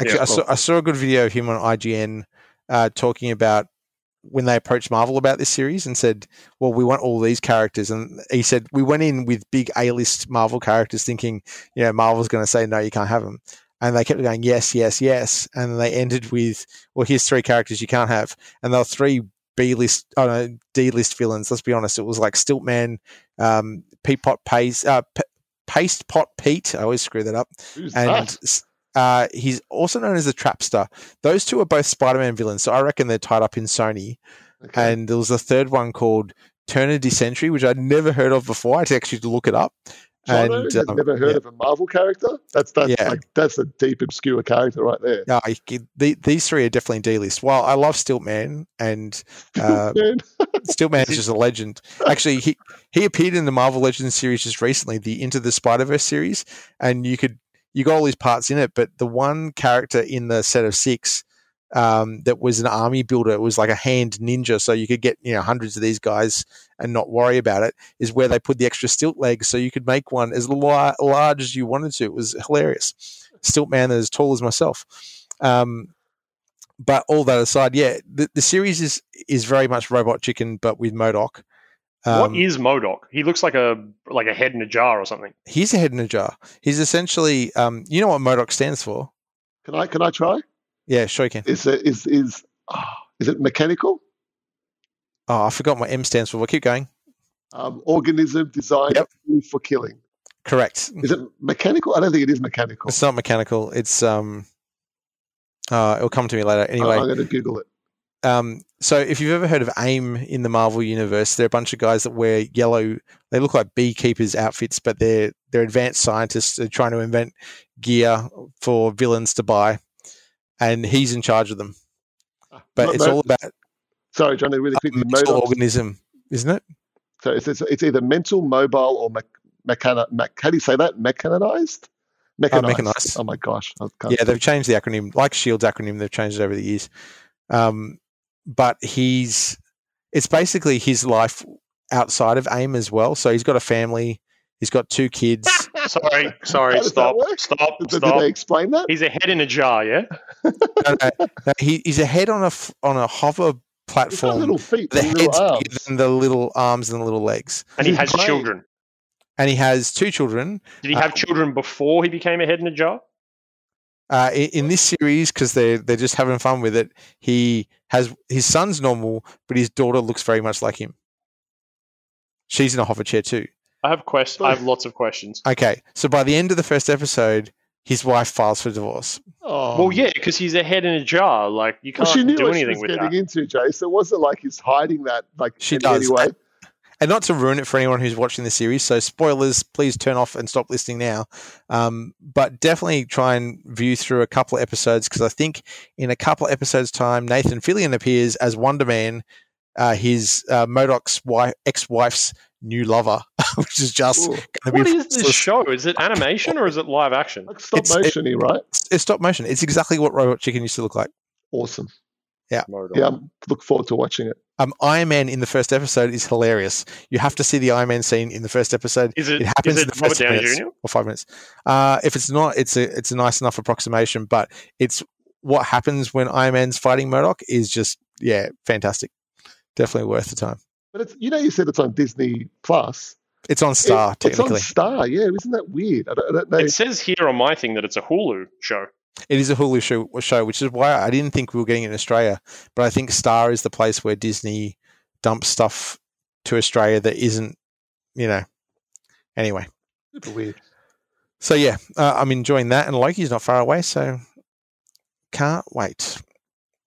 Actually, Yeah, I, saw, I saw a good video of him on IGN uh, talking about when they approached Marvel about this series and said, "Well, we want all these characters." And he said, "We went in with big A-list Marvel characters, thinking, you know, Marvel's going to say no, you can't have them." And they kept going, "Yes, yes, yes." And they ended with, "Well, here's three characters you can't have," and they were three B-list, oh no, D-list villains. Let's be honest, it was like Stiltman, um, Pete Pot Paste, uh, P- Paste Pot Pete. I always screw that up Who's and that? Uh, he's also known as the Trapster. Those two are both Spider-Man villains, so I reckon they're tied up in Sony. Okay. And there was a third one called Turner Century, which I'd never heard of before. I had to actually look it up. Jono, And, um, never heard yeah. of a Marvel character? That's that's Yeah. like that's a deep obscure character right there. Yeah, I- the, these three are definitely D list. Well, I love Stiltman, and uh, Man, Stiltman <laughs> is just a legend. Actually, he he appeared in the Marvel Legends series just recently, the Into the Spider Verse series, and you could you got all these parts in it. But the one character in the set of six um, that was an army builder, it was like a hand ninja, so you could get you know hundreds of these guys and not worry about it. Is where they put the extra stilt legs, so you could make one as la- large as you wanted to. It was hilarious. Stilt man as tall as myself. Um, but all that aside, yeah, the, the series is is very much Robot Chicken, but with MODOK. Um, what is MODOK? He looks like a like a head in a jar or something. he's a head in a jar. He's essentially, um, you know what MODOK stands for? can I can I try? Yeah, sure you can. Is it is is ah, is it mechanical? Oh, I forgot what M stands for. Well, keep going. Um, organism designed Yep. for killing. Correct. Is it mechanical? I don't think it is mechanical. It's not mechanical. It's um. Uh, it'll come to me later. I- Anyway, I'm going to Google it. um, so if you've ever heard of AIM in the Marvel universe, they're a bunch of guys that wear yellow. They look like beekeepers' outfits, but they're they're advanced scientists. They're trying to invent gear for villains to buy, and he's in charge of them. But Mo- it's mo- all about Sorry, Johnny, really a quickly. mental organism, isn't it? So it's, it's, it's either mental, mobile, or mech, mechana, mech, how do you say that? Mechanized? Mechanized. mechanized. Oh my gosh. Yeah, they've changed the acronym, like Shield's acronym. They've changed it over the years. Um, but he's it's basically his life outside of AIM as well. So he's got a family. He's got two kids. <laughs> Sorry, sorry, does that stop, work? stop, Did, did stop. they explain that? He's a head in a jar, yeah. <laughs> No, no, no, he, he's a head on a f- on a hover platform. little feet The and head's little bigger than the little arms and the little legs, And he has children. and he has two children. Did he Uh, have children before he became a head in a jar? Uh, in, in this series, because they're they're just having fun with it, he has his son's normal, but his daughter looks very much like him. She's in a hover chair too. I have quest. I have oh. lots of questions. Okay, so by the end of the first episode, his wife files for divorce. Oh. Well, yeah, because he's a head in a jar. Like you can't she knew do what she anything was with getting that. into, Jay. So it wasn't like he's hiding that like She in does. any way. And not to ruin it for anyone who's watching the series, so spoilers, please turn off and stop listening now. Um, but definitely try and view through a couple of episodes because I think in a couple of episodes' time, Nathan Fillion appears as Wonder Man, uh, his uh, MODOK's wife, ex-wife's new lover, <laughs> which is just going to be What is this show? Is it animation or is it live action? like stop It's- it- motiony, right? It's stop motion. It's exactly what Robot Chicken used to look like. Awesome. MODOK. Yeah, I'm look forward to watching it. Um, Iron Man in the first episode is hilarious. You have to see the Iron Man scene in the first episode. Is it? It happens is in the Robert first Downey minutes Jr.? or five minutes. Uh, if it's not, it's a it's a nice enough approximation. But it's what happens when Iron Man's fighting MODOK is just yeah, fantastic. Definitely worth the time. But it's you know you said it's on Disney Plus. It's on Star It- it's on Star. Yeah, isn't that weird? I don't, I don't know. It says here on my thing that it's a Hulu show. It is a Hulu show, show, which is why I didn't think we were getting it in Australia. But I think Star is the place where Disney dumps stuff to Australia that isn't, you know. Anyway, Super weird. so yeah, uh, I'm enjoying that, and Loki's not far away, so can't wait.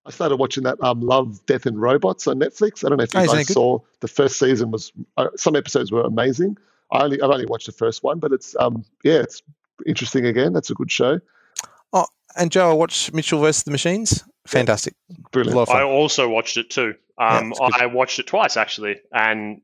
I started watching that um, Love, Death, and Robots on Netflix. I don't know if you Oh, guys saw the first season was uh, some episodes were amazing. I only I've only watched the first one, but it's um yeah it's interesting again. That's a good show. Oh, and Joe, I watched Mitchell versus the Machines. Fantastic, a Brilliant. lot. I also watched it too. Um, it's good. I watched it twice actually, and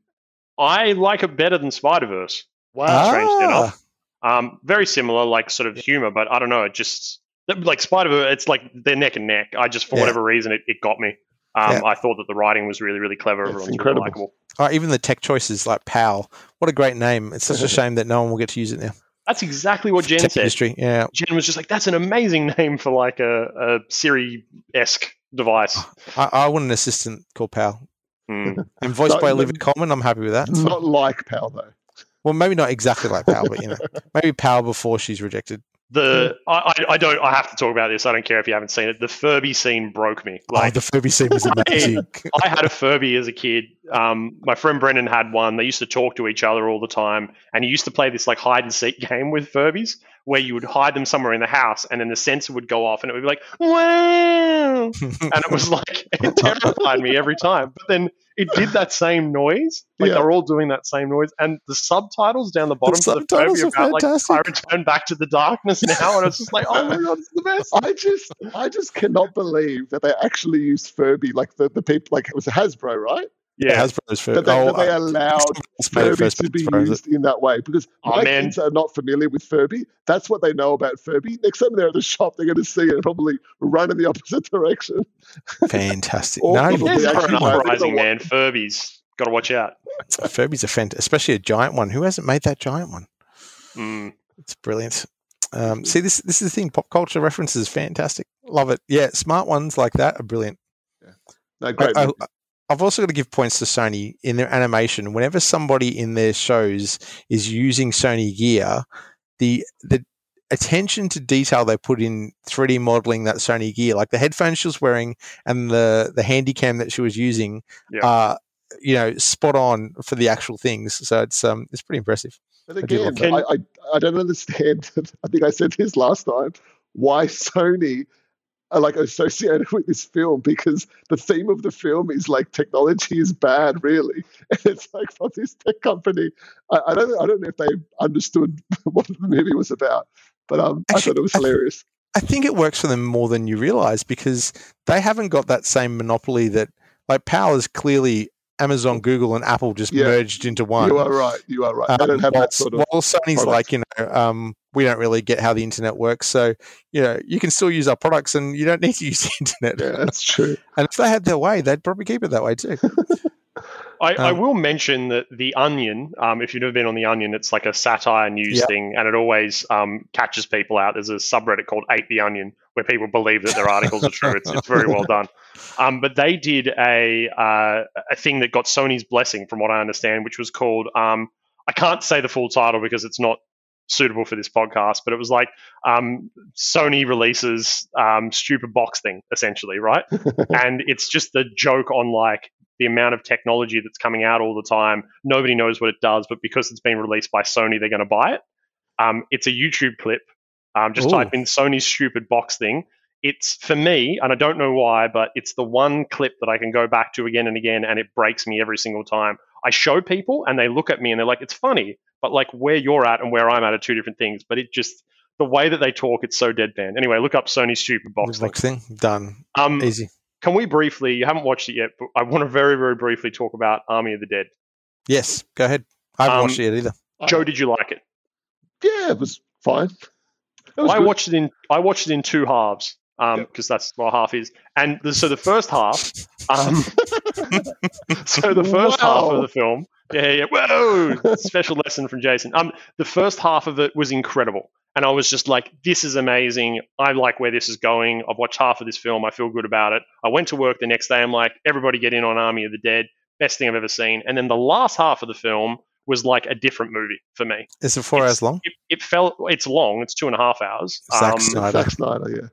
I like it better than Spider Verse. Wow. strangely Ah, enough. Um, very similar, like sort of humor, but I don't know. It just like Spider Verse. It's like they're neck and neck. I just for Yeah. whatever reason it, it got me. Um, Yeah. I thought that the writing was really really clever. It's Everyone's really incredible. likable. Oh, even the tech choices like PAL. What a great name! It's such a <laughs> shame that no one will get to use it now. That's exactly what Jen Tech said. industry, yeah. Jen was just like, "That's an amazing name for like a, a Siri esque device." I, I want an assistant called PAL. Hmm. <laughs> And voiced No, by no. Olivia Colman, I'm happy with that. Not like Pal though. Well, maybe not exactly like PAL, but you know, <laughs> maybe PAL before she's rejected. The I, I I don't I have to talk about this. I don't care if you haven't seen it. The Furby scene broke me. oh, Like the Furby scene was <laughs> amazing. I had a Furby as a kid. Um, my friend Brendan had one. They used to talk to each other all the time, and he used to play this like hide and seek <laughs> game with Furbies, where you would hide them somewhere in the house, and then the sensor would go off, and it would be like, "Wow!" <laughs> and it was like it terrified me every time. But then it did that same noise, like Yeah. they're all doing that same noise, and the subtitles down the bottom the subtitles Furby are about like fantastic. I return back to the darkness now, and it's just like, oh my god, it's the best. I just, I just cannot believe that they actually used Furby, like the, the people, like it was Hasbro, right? Yeah, Hasbro's That first. they, oh, that they allowed it's Furby first to be Hasbro, it? used in that way because Oh, my man. kids are not familiar with Furby. That's what they know about Furby. Next time they're at the shop, they're going to see it and probably run in the opposite direction. Fantastic. <laughs> No, probably There's actually an know that uprising, the- man. Furbies, got to watch out. Furby's a fant, especially a giant one. Who hasn't made that giant one? Mm. It's brilliant. Um, see, this this is the thing. Pop culture references, fantastic. Love it. Yeah, smart ones like that are brilliant. Yeah. No, great. I, movie. Have also got to give points to Sony in their animation. Whenever somebody in their shows is using Sony gear, the the attention to detail they put in 3D modeling that Sony gear, like the headphones she was wearing and the the handy cam that she was using, Yeah. are you know spot on for the actual things. So it's um it's pretty impressive. But I do love again, that. I, I, I don't understand. <laughs> I think I said this last time. Why Sony are like associated with this film because the theme of the film is like technology is bad, really. <laughs> And it's like from this tech company. I, I don't I don't know if they understood <laughs> what the movie was about, but um, I thought it was I th- hilarious. I think it works for them more than you realize because they haven't got that same monopoly that like power is clearly Amazon, Google, and Apple just Yeah. merged into one. You are right. You are right. They don't Um, have while, that sort of. while Sony's product. like, you know, um, we don't really get how the internet works. So, you know, you can still use our products and you don't <laughs> need to use the internet. Yeah, that's true. And if they had their way, they'd probably keep it that way too. <laughs> I, I Um, will mention that the Onion, um, if you've never been on the Onion, it's like a satire news Yeah. thing, and it always um, catches people out. There's a subreddit called "Ate the Onion" where people believe that their articles are true. It's, it's very well done. Um, but they did a uh, a thing that got Sony's blessing, from what I understand, which was called um, I can't say the full title because it's not suitable for this podcast, but it was like um, Sony releases um, stupid box thing, essentially, right? <laughs> and it's just the joke on like the amount of technology that's coming out all the time. Nobody knows what it does, but because it's been released by Sony, they're going to buy it. Um, it's a YouTube clip. Um, just Ooh. type in Sony's stupid box thing. It's for me, and I don't know why, but it's the one clip that I can go back to again and again, and it breaks me every single time. I show people, and they look at me, and they're like, "It's funny," but like where you're at and where I'm at are two different things. But it just the way that they talk, it's so deadpan. Anyway, look up Sony stupid box thing. Box thing done. Um, Easy. can we briefly? You haven't watched it yet, but I want to very, very briefly talk about Army of the Dead. Yes, go ahead. I haven't Um, watched it yet either. Joe, did you like it? Yeah, it was fine. Was I good. watched it in I watched it in two halves because Yep. that's what half is. And the, so the first half, um, <laughs> so the first half of the film, yeah, yeah, whoa, special lesson from Jason. Um, the first half of it was incredible, and I was just like, this is amazing. I like where this is going. I've watched half of this film. I feel good about it. I went to work the next day. I'm like, everybody get in on Army of the Dead. Best thing I've ever seen. And then the last half of the film was like a different movie for me. Is it four it's- hours long? It, it felt it's long. It's two and a half hours. Zack Um, Snyder. Zack Snyder, yeah.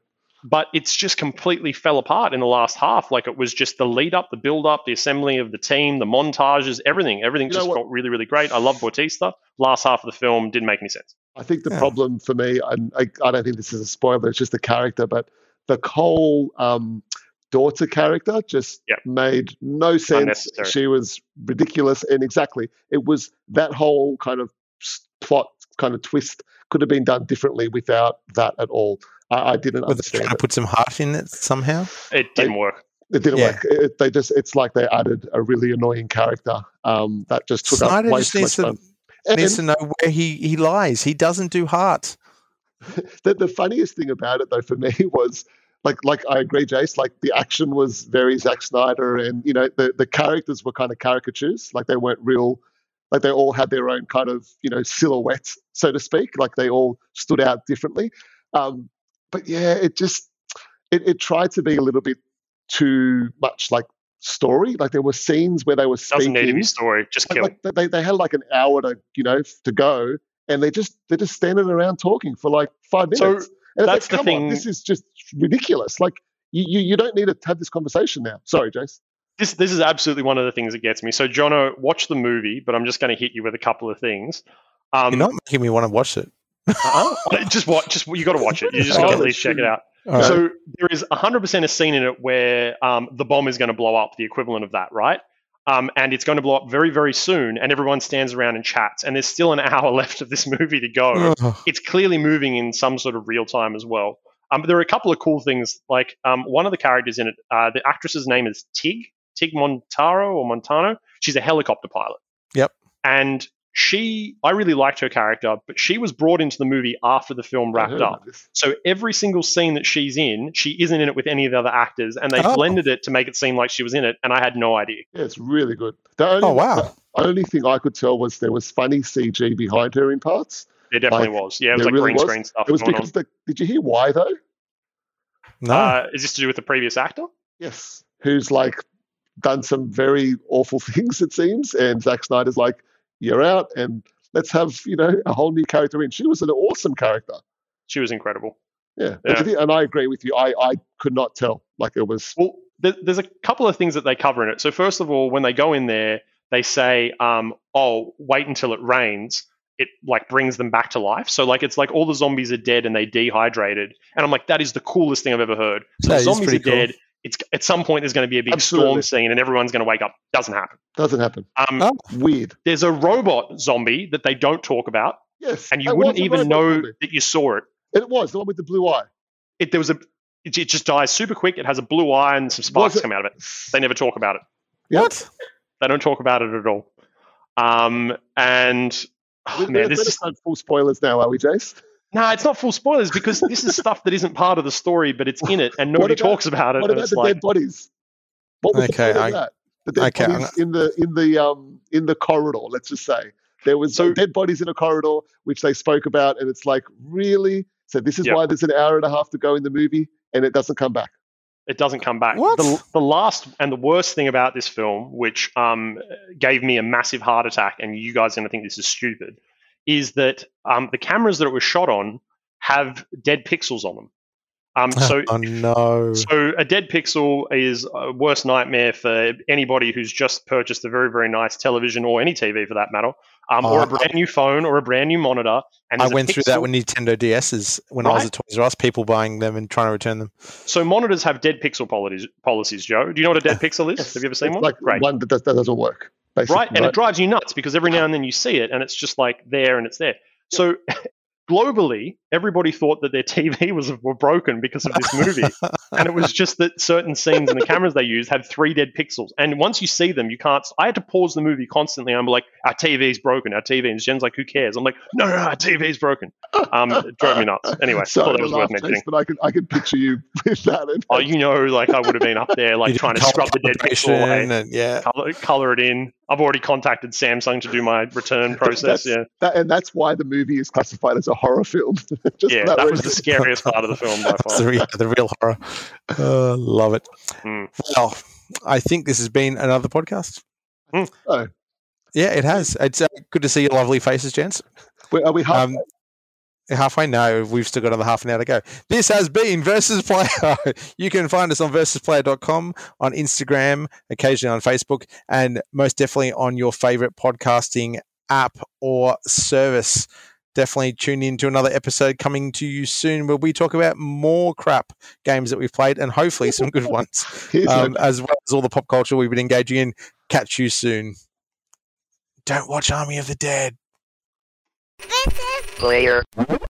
But it's just completely fell apart in the last half. Like it was just the lead up, the build up, the assembly of the team, the montages, everything. Everything You just what? felt really, really great. I love Bautista. Last half of the film didn't make any sense. I think the Yeah. problem for me, and I, I don't think this is a spoiler, it's just the character, but the Cole um, daughter character just Yep. made no sense. She was ridiculous. And exactly, it was that whole kind of plot, kind of twist could have been done differently without that at all. I, I didn't Were they understand trying to put some heart in it somehow? It didn't work. It didn't Yeah. work. It, they just, it's like they added a really annoying character um, that just took Snyder up way just too much needs to, time. And- needs to know where he, he lies. He doesn't do heart. <laughs> the, the funniest thing about it though for me <laughs> was like like I agree, Jace. Like the action was very Zack Snyder, and you know the the characters were kind of caricatures. Like they weren't real. Like they all had their own kind of you know silhouettes, so to speak. Like they all stood out differently. Um, but yeah, it just it, it tried to be a little bit too much like story. Like there were scenes where they were Doesn't speaking. need to be story. Just Like, kill. like, they, they had like an hour to you know to go, and they just they're just standing around talking for like five So, minutes. and it's that's the like, come on, thing- this is just ridiculous. Like you, you you don't need to have this conversation now. Sorry, Jace. this this is absolutely one of the things that gets me. So, Jono, watch the movie, but I'm just going to hit you with a couple of things. Um, You're not making me want to watch it. Uh-huh. <laughs> just watch. Just you got to watch it. You just got to at least check it out. Right. So there is 100% a scene in it where um, the bomb is going to blow up, the equivalent of that, right? Um, and it's going to blow up very, very soon, and everyone stands around and chats. And there's still an <laughs> hour left of this movie to go. It's clearly moving in some sort of real time as well. Um, but there are a couple of cool things. Like um, one of the characters in it, uh, the actress's name is Tig, Tig Montaro or Montano. She's a helicopter pilot. Yep. And she, I really liked her character, but she was brought into the movie after the film wrapped up. So every single scene that she's in, she isn't in it with any of the other actors, and they Oh. blended it to make it seem like she was in it, and I had no idea. Yeah, it's really good. The only, Oh, wow. The only thing I could tell was there was funny CG behind her in parts. There definitely Like, was. Yeah, it was like really green was. screen stuff It was because the. Did you hear why though? No. Uh, is this to do with the previous actor? Yes, who's like done some very awful <laughs> things it seems, and Zack Snyder's like, "You're out," and let's have you know a whole new character in. She was an awesome character. She was incredible. Yeah, Yeah. But and I agree with you. I I could not tell. Like it was. Well, there's a couple of things that they cover in it. So first of all, when they go in there, they say, um, "Oh, wait until it rains." It like brings them back to life. So like it's like all the zombies are dead and they dehydrated, and I'm like, that is the coolest thing I've ever heard. So That the zombies are cool. dead. It's at some point there's going to be a big Absolutely. storm scene and everyone's going to wake up. Doesn't happen. Doesn't happen. Um, Oh. Weird. There's a robot zombie that they don't talk about, Yes. and you wouldn't even know zombie. that you saw it. It was the one with the blue eye. It there was a it, it just dies super quick. It has a blue eye and some sparks come out of it. They never talk about it. Yep. What? They don't talk about it at all. Um, and oh, Let- man, let- this is full spoilers now, are we, Jace? No, it's not full spoilers because this is stuff that isn't part of the story, but it's in it, and nobody about- talks about it. What and about it's the like, dead bodies? What was Okay, the I- of that? The dead okay, bodies in the in the um in the corridor. Let's just say there was So- dead bodies in a corridor which they spoke about, and it's like really. So this is Yep. why there's an hour and a half to go in the movie, and it doesn't come back. it doesn't come back. What? The, the last and the worst thing about this film, which um, gave me a massive heart attack, and you guys are going to think this is stupid, is that um, the cameras that it was shot on have dead pixels on them. Um, so <laughs> oh no. So a dead pixel is a worst nightmare for anybody who's just purchased a very, very nice television or any TV for that matter, um, or Oh, a brand new phone or a brand new monitor. And I went through that with Nintendo DSs when I was Right. at Toys R Us. People buying them and trying to return them. So monitors have dead pixel policies, policies. Joe, do you know what a dead <laughs> pixel is? Have you ever seen it's one? Like Great. one that, does, that doesn't work. Basically, right? And it drives you nuts because every now and then you see it and it's just like there and it's there. So <laughs> globally, everybody thought that their TV <laughs> was were broken because of this movie, and it was just that certain scenes and the cameras they used had three dead pixels. And once you see them, you can't. I had to pause the movie constantly. I'm like, our TV's broken. Our TV. And Jen's like, who cares? I'm like, no, no, no our TV's broken. Um, it drove me nuts. Anyway, <laughs> I Sorry thought that was worth mentioning. But I can I can picture you with that. And Oh, you know, like I would have been up there, like You did trying to scrub the dead pixel away. calibration and yeah. Color, color it in. I've already contacted Samsung to do my return <laughs> process. Yeah, that, and that's why the movie is classified as a horror film. <laughs> Just yeah, for that was the scariest part of the film by <laughs> That's far. the real, the real horror. Uh, love it. Mm. Well, I think this has been another podcast. Oh. Yeah, it has. It's uh, good to see your lovely faces, gents. Wait, Are we half? Um, halfway? No, we've still got another half an hour to go. This has been Versus Player. <laughs> you can find us on versusplayer.com, on Instagram, occasionally on Facebook, and most definitely on your favorite podcasting app or service. Definitely tune in to another episode coming to you soon where we talk about more crap games that we've played and hopefully some good ones, <laughs> um, as well as all the pop culture we've been engaging in. Catch you soon. Don't watch Army of the Dead. Player.